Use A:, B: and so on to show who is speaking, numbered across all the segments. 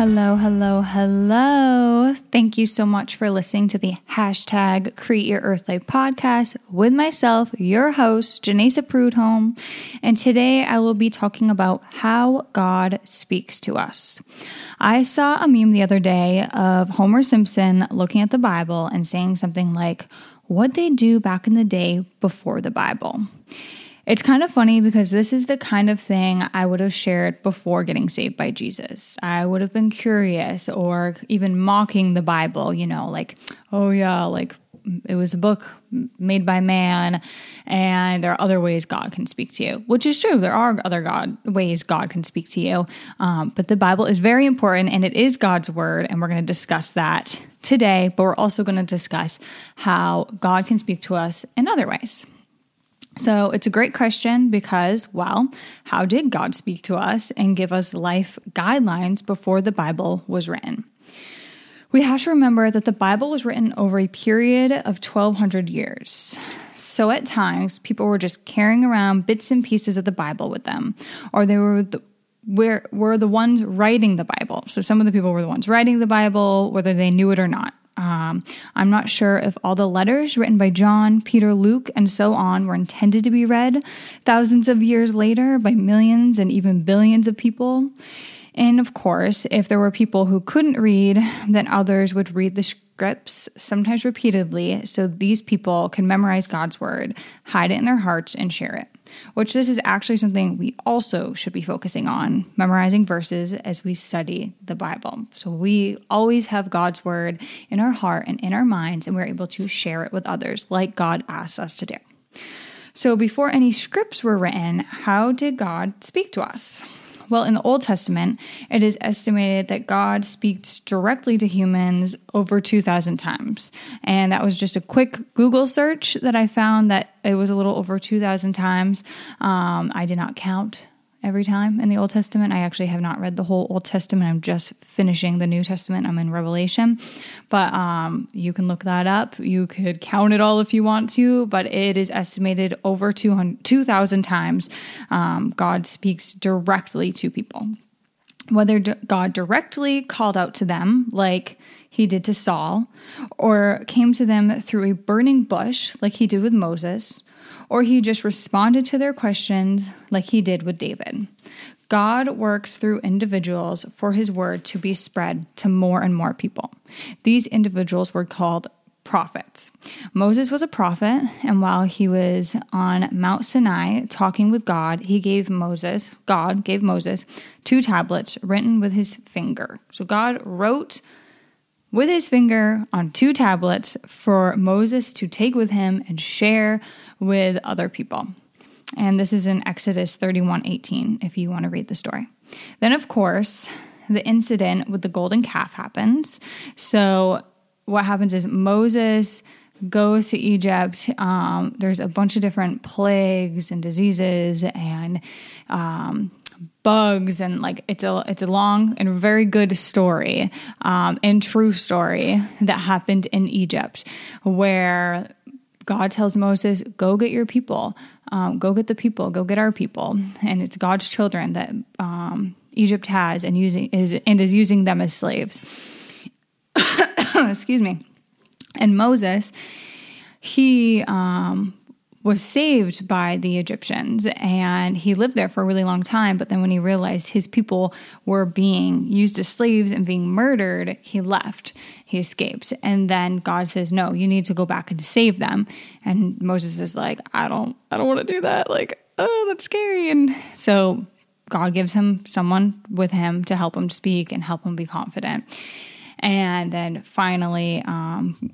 A: Hello, hello, hello. Thank you so much for listening to the hashtag Create Your Earth Life podcast with myself, your host, Janessa Prudhomme. And today I will be talking about how God speaks to us. I saw a meme the other day of Homer Simpson looking at the Bible and saying something like, What they do back in the day before the Bible. It's kind of funny because this is the kind of thing I would have shared before getting saved by Jesus. I would have been curious or even mocking the Bible, you know, like, oh yeah, like it was a book made by man and there are other ways god can speak to you which is true. There are other god ways god can speak to you. Um, but the bible is very important and it is god's word and we're going to discuss that today but we're also going to discuss how god can speak to us in other ways so it's a great question because, well, how did God speak to us and give us life guidelines before the Bible was written? We have to remember that the Bible was written over a period of 1200 years. So at times, people were just carrying around bits and pieces of the Bible with them, or they were the, were, were the ones writing the Bible. So some of the people were the ones writing the Bible, whether they knew it or not. Um, I'm not sure if all the letters written by John, Peter, Luke, and so on were intended to be read thousands of years later by millions and even billions of people. And of course, if there were people who couldn't read, then others would read the scripts, sometimes repeatedly, so these people can memorize God's word, hide it in their hearts, and share it which this is actually something we also should be focusing on, memorizing verses as we study the Bible. So we always have God's word in our heart and in our minds, and we're able to share it with others like God asks us to do. So before any scripts were written, how did God speak to us? Well, in the Old Testament, it is estimated that God speaks directly to humans over 2,000 times. And that was just a quick Google search that I found that it was a little over 2,000 times. Um, I did not count every time in the Old Testament. I actually have not read the whole Old Testament. I'm just finishing the New Testament. I'm in Revelation. But um, you can look that up. You could count it all if you want to, but it is estimated over 2,000 times um, God speaks directly to people. Whether God directly called out to them, like he did to Saul, or came to them through a burning bush, like he did with Moses, or he just responded to their questions like he did with David. God worked through individuals for his word to be spread to more and more people. These individuals were called prophets. Moses was a prophet, and while he was on Mount Sinai talking with God, he gave Moses, God gave Moses, two tablets written with his finger. So God wrote with his finger on two tablets for Moses to take with him and share with other people. And this is in Exodus 31 18, if you want to read the story. Then, of course, the incident with the golden calf happens. So, what happens is Moses goes to Egypt. Um, there's a bunch of different plagues and diseases and um, bugs and like it's a it's a long and very good story um, and true story that happened in Egypt where God tells Moses, "Go get your people, um, go get the people, go get our people," and it's God's children that um, Egypt has and using is and is using them as slaves. Excuse me, and Moses, he um, was saved by the Egyptians and he lived there for a really long time. But then when he realized his people were being used as slaves and being murdered, he left. He escaped. And then God says, No, you need to go back and save them. And Moses is like, I don't I don't want to do that. Like, oh, that's scary. And so God gives him someone with him to help him speak and help him be confident. And then finally, um,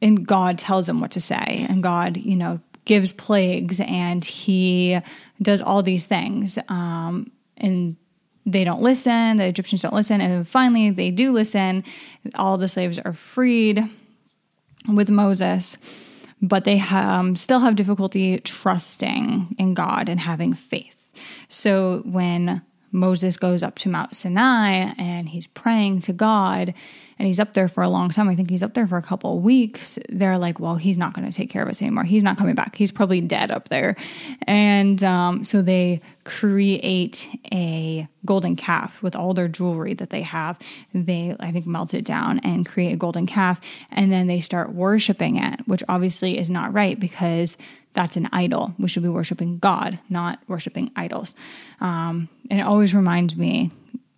A: and God tells him what to say. And God, you know, gives plagues and he does all these things. Um, and they don't listen, the Egyptians don't listen. And finally, they do listen. All the slaves are freed with Moses, but they um, still have difficulty trusting in God and having faith. So when Moses goes up to Mount Sinai and he's praying to God and he's up there for a long time. I think he's up there for a couple of weeks. They're like, well, he's not going to take care of us anymore. He's not coming back. He's probably dead up there. And um, so they create a golden calf with all their jewelry that they have. They, I think, melt it down and create a golden calf. And then they start worshiping it, which obviously is not right because that's an idol. We should be worshiping God, not worshiping idols. Um, and it always reminds me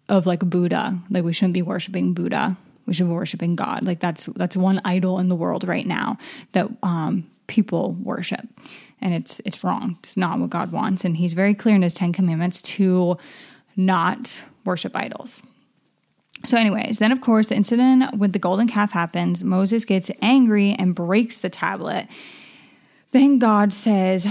A: of like Buddha. Like we shouldn't be worshiping Buddha. We should be worshiping God. Like that's that's one idol in the world right now that um, people worship, and it's it's wrong. It's not what God wants, and He's very clear in His Ten Commandments to not worship idols. So, anyways, then of course the incident with the golden calf happens. Moses gets angry and breaks the tablet. Then God says,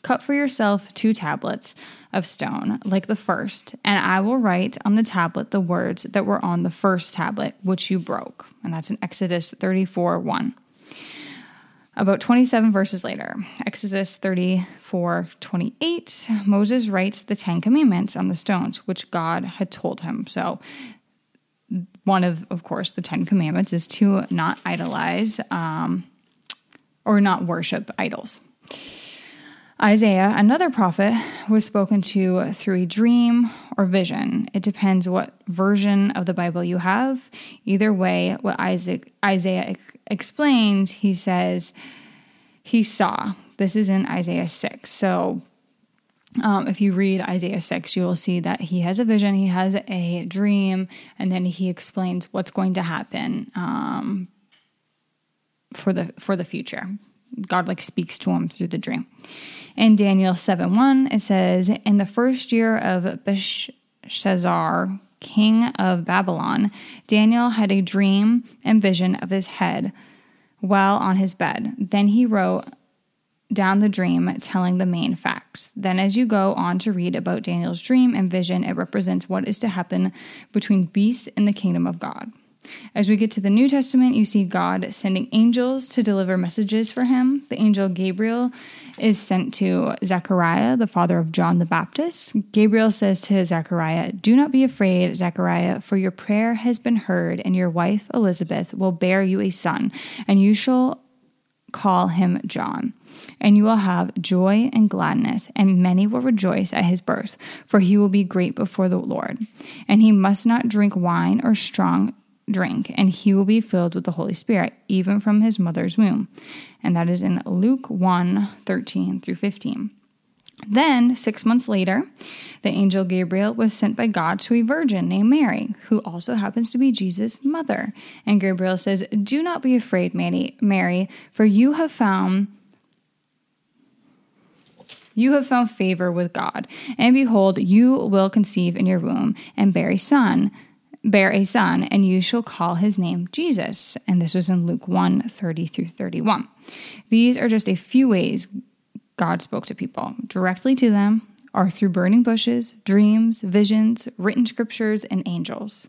A: Cut for yourself two tablets of stone, like the first, and I will write on the tablet the words that were on the first tablet, which you broke. And that's in Exodus 34 1. About 27 verses later, Exodus 34 28, Moses writes the Ten Commandments on the stones, which God had told him. So, one of, of course, the Ten Commandments is to not idolize um, or not worship idols. Isaiah, another prophet, was spoken to through a dream or vision. It depends what version of the Bible you have. Either way, what Isaac, Isaiah explains, he says he saw. This is in Isaiah 6. So um, if you read Isaiah 6, you will see that he has a vision, he has a dream, and then he explains what's going to happen um, for the for the future. God like speaks to him through the dream. In Daniel 7 1, it says, In the first year of Belshazzar, king of Babylon, Daniel had a dream and vision of his head while on his bed. Then he wrote down the dream, telling the main facts. Then, as you go on to read about Daniel's dream and vision, it represents what is to happen between beasts and the kingdom of God. As we get to the New Testament, you see God sending angels to deliver messages for him. The angel Gabriel is sent to Zechariah, the father of John the Baptist. Gabriel says to Zechariah, Do not be afraid, Zechariah, for your prayer has been heard, and your wife Elizabeth will bear you a son, and you shall call him John. And you will have joy and gladness, and many will rejoice at his birth, for he will be great before the Lord. And he must not drink wine or strong drink, and he will be filled with the Holy Spirit, even from his mother's womb. And that is in Luke 1 13 through 15. Then, six months later, the angel Gabriel was sent by God to a virgin named Mary, who also happens to be Jesus' mother. And Gabriel says, Do not be afraid, Mary, for you have found you have found favor with God. And behold, you will conceive in your womb and bear a son bear a son, and you shall call his name Jesus. And this was in Luke 1 30 through 31. These are just a few ways God spoke to people directly to them, or through burning bushes, dreams, visions, written scriptures, and angels.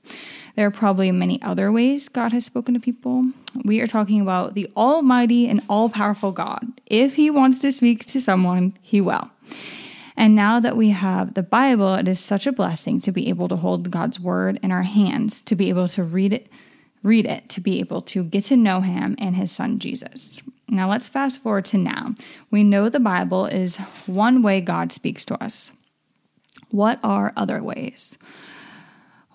A: There are probably many other ways God has spoken to people. We are talking about the Almighty and all powerful God. If He wants to speak to someone, He will. And now that we have the Bible, it is such a blessing to be able to hold God's word in our hands, to be able to read it, read it, to be able to get to know him and his son Jesus. Now let's fast forward to now. We know the Bible is one way God speaks to us. What are other ways?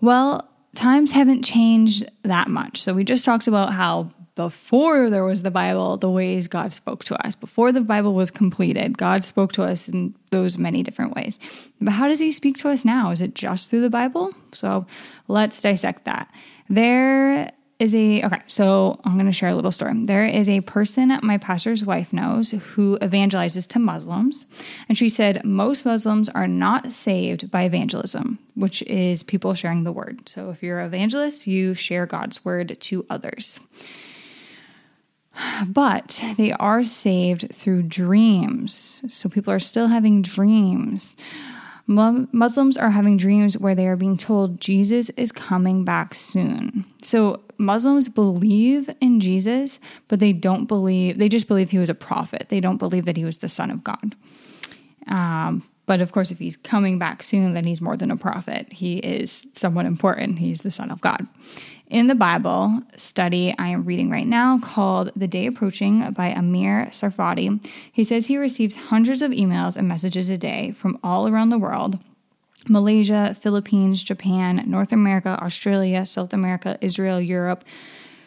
A: Well, times haven't changed that much. So we just talked about how before there was the Bible, the ways God spoke to us. Before the Bible was completed, God spoke to us in those many different ways. But how does He speak to us now? Is it just through the Bible? So let's dissect that. There is a, okay, so I'm going to share a little story. There is a person my pastor's wife knows who evangelizes to Muslims. And she said most Muslims are not saved by evangelism, which is people sharing the word. So if you're an evangelist, you share God's word to others but they are saved through dreams. So people are still having dreams. Muslims are having dreams where they are being told Jesus is coming back soon. So Muslims believe in Jesus, but they don't believe, they just believe he was a prophet. They don't believe that he was the son of God. Um, But of course, if he's coming back soon, then he's more than a prophet. He is someone important. He's the Son of God. In the Bible study I am reading right now called The Day Approaching by Amir Tsarfati. he says he receives hundreds of emails and messages a day from all around the world Malaysia, Philippines, Japan, North America, Australia, South America, Israel, Europe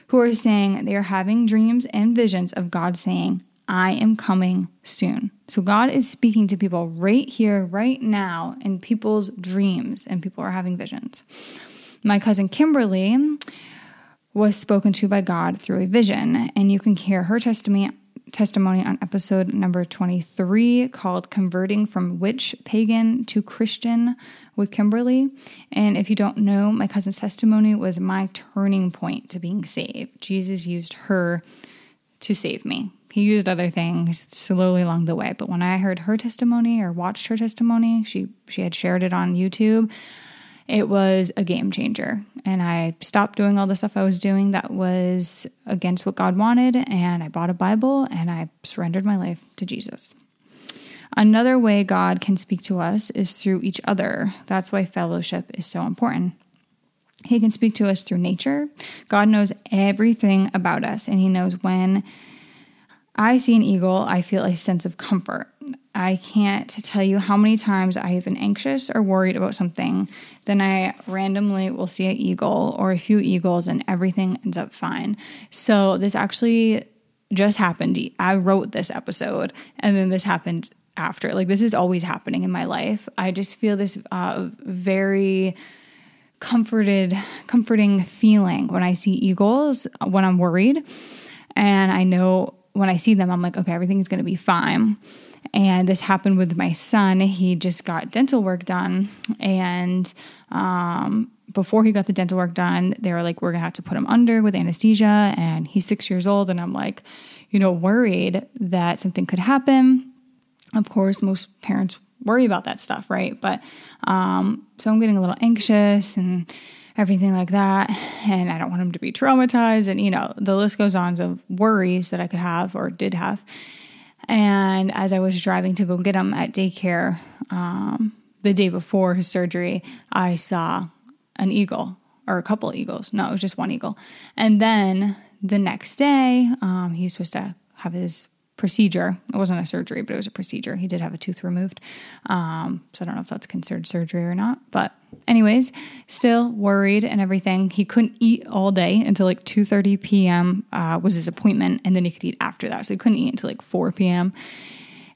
A: who are saying they are having dreams and visions of God saying, I am coming soon. So God is speaking to people right here, right now, in people's dreams, and people are having visions. My cousin Kimberly was spoken to by God through a vision, and you can hear her testimony testimony on episode number 23 called Converting from Witch Pagan to Christian with Kimberly. And if you don't know, my cousin's testimony was my turning point to being saved. Jesus used her to save me. He used other things slowly along the way, but when I heard her testimony or watched her testimony, she she had shared it on YouTube it was a game changer. And I stopped doing all the stuff I was doing that was against what God wanted. And I bought a Bible and I surrendered my life to Jesus. Another way God can speak to us is through each other. That's why fellowship is so important. He can speak to us through nature. God knows everything about us, and He knows when I see an eagle, I feel a sense of comfort. I can't tell you how many times I have been anxious or worried about something. Then I randomly will see an eagle or a few eagles and everything ends up fine. So this actually just happened. I wrote this episode and then this happened after. Like this is always happening in my life. I just feel this uh, very comforted, comforting feeling when I see eagles when I'm worried. And I know when I see them, I'm like, okay, everything's going to be fine. And this happened with my son. He just got dental work done. And um, before he got the dental work done, they were like, we're going to have to put him under with anesthesia. And he's six years old. And I'm like, you know, worried that something could happen. Of course, most parents worry about that stuff, right? But um, so I'm getting a little anxious and everything like that. And I don't want him to be traumatized. And, you know, the list goes on of worries that I could have or did have. And as I was driving to go get him at daycare um, the day before his surgery, I saw an eagle or a couple eagles. No, it was just one eagle. And then the next day, um, he was supposed to have his procedure. It wasn't a surgery, but it was a procedure. He did have a tooth removed. Um, so I don't know if that's considered surgery or not. But anyways, still worried and everything. He couldn't eat all day until like 2.30 p.m. Uh, was his appointment. And then he could eat after that. So he couldn't eat until like 4 p.m.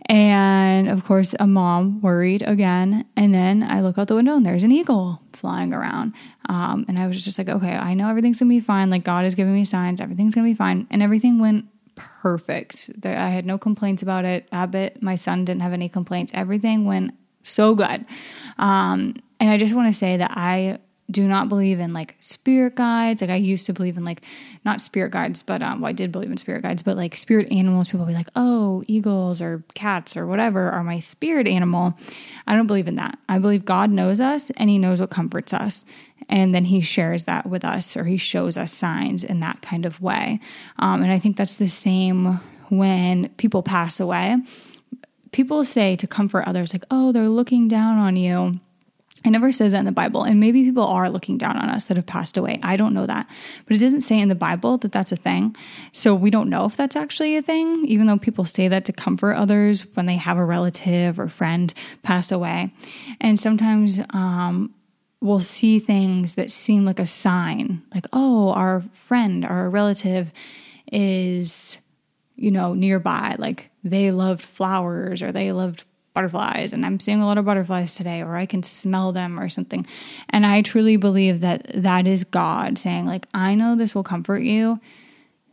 A: And of course, a mom worried again. And then I look out the window and there's an eagle flying around. Um, and I was just like, okay, I know everything's gonna be fine. Like, God is giving me signs, everything's gonna be fine. And everything went perfect. I had no complaints about it. Abbott, my son, didn't have any complaints. Everything went so good. Um, and I just want to say that I do not believe in like spirit guides. Like I used to believe in like not spirit guides, but um, well, I did believe in spirit guides, but like spirit animals. People be like, oh, eagles or cats or whatever are my spirit animal. I don't believe in that. I believe God knows us and He knows what comforts us, and then He shares that with us or He shows us signs in that kind of way. Um, and I think that's the same when people pass away. People say to comfort others, like, oh, they're looking down on you it never says that in the Bible. And maybe people are looking down on us that have passed away. I don't know that. But it doesn't say in the Bible that that's a thing. So we don't know if that's actually a thing, even though people say that to comfort others when they have a relative or friend pass away. And sometimes um, we'll see things that seem like a sign, like, oh, our friend, our relative is, you know, nearby. Like they loved flowers or they loved butterflies and I'm seeing a lot of butterflies today or I can smell them or something. And I truly believe that that is God saying like I know this will comfort you.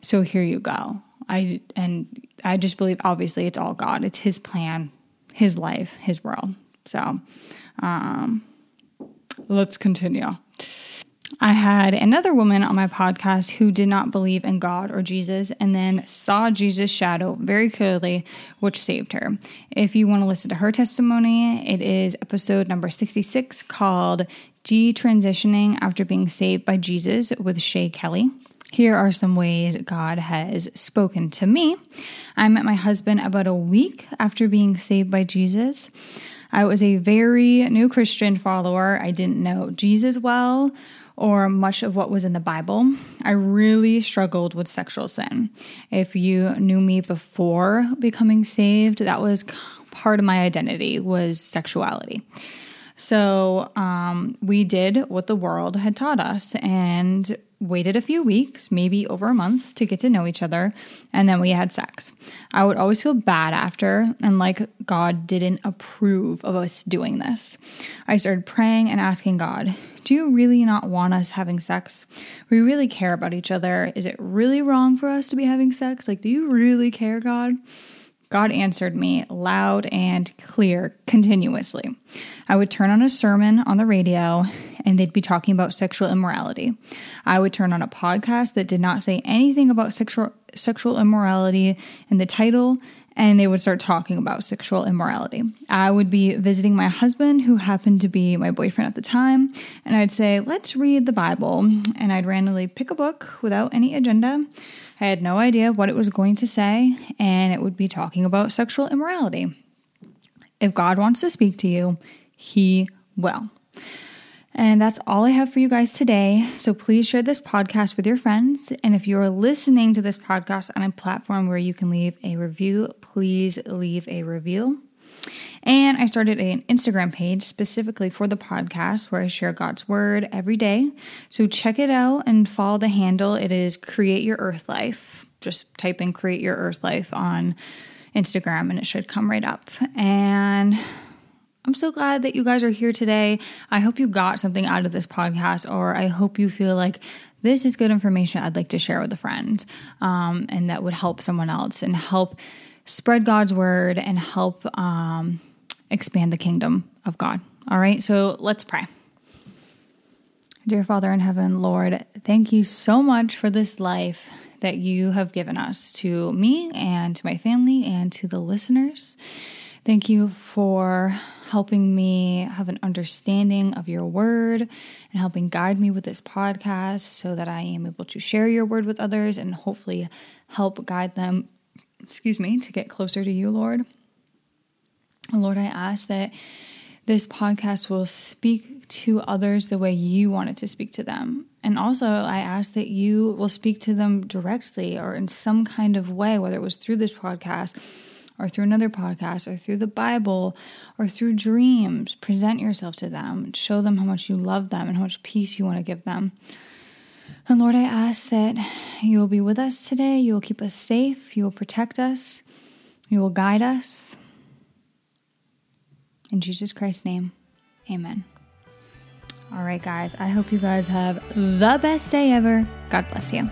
A: So here you go. I and I just believe obviously it's all God. It's his plan, his life, his world. So um let's continue. I had another woman on my podcast who did not believe in God or Jesus and then saw Jesus' shadow very clearly, which saved her. If you want to listen to her testimony, it is episode number 66 called Detransitioning After Being Saved by Jesus with Shay Kelly. Here are some ways God has spoken to me. I met my husband about a week after being saved by Jesus. I was a very new Christian follower. I didn't know Jesus well or much of what was in the Bible. I really struggled with sexual sin. If you knew me before becoming saved, that was part of my identity was sexuality. So um, we did what the world had taught us and waited a few weeks, maybe over a month, to get to know each other, and then we had sex. I would always feel bad after, and like God didn't approve of us doing this. I started praying and asking God, Do you really not want us having sex? We really care about each other. Is it really wrong for us to be having sex? Like, do you really care, God? God answered me loud and clear continuously. I would turn on a sermon on the radio and they'd be talking about sexual immorality. I would turn on a podcast that did not say anything about sexual sexual immorality in the title and they would start talking about sexual immorality. I would be visiting my husband, who happened to be my boyfriend at the time, and I'd say, Let's read the Bible. And I'd randomly pick a book without any agenda. I had no idea what it was going to say, and it would be talking about sexual immorality. If God wants to speak to you, He will. And that's all I have for you guys today. So please share this podcast with your friends. And if you're listening to this podcast on a platform where you can leave a review, please leave a review. And I started an Instagram page specifically for the podcast where I share God's word every day. So check it out and follow the handle. It is Create Your Earth Life. Just type in Create Your Earth Life on Instagram and it should come right up. And I'm so glad that you guys are here today. I hope you got something out of this podcast, or I hope you feel like this is good information I'd like to share with a friend um, and that would help someone else and help spread God's word and help um, expand the kingdom of God. All right, so let's pray. Dear Father in heaven, Lord, thank you so much for this life that you have given us to me and to my family and to the listeners. Thank you for helping me have an understanding of your word and helping guide me with this podcast so that I am able to share your word with others and hopefully help guide them, excuse me, to get closer to you, Lord. Lord, I ask that this podcast will speak to others the way you wanted to speak to them. And also, I ask that you will speak to them directly or in some kind of way, whether it was through this podcast or through another podcast or through the Bible or through dreams. Present yourself to them, show them how much you love them and how much peace you want to give them. And Lord, I ask that you will be with us today. You will keep us safe. You will protect us. You will guide us. In Jesus Christ's name, amen. All right, guys, I hope you guys have the best day ever. God bless you.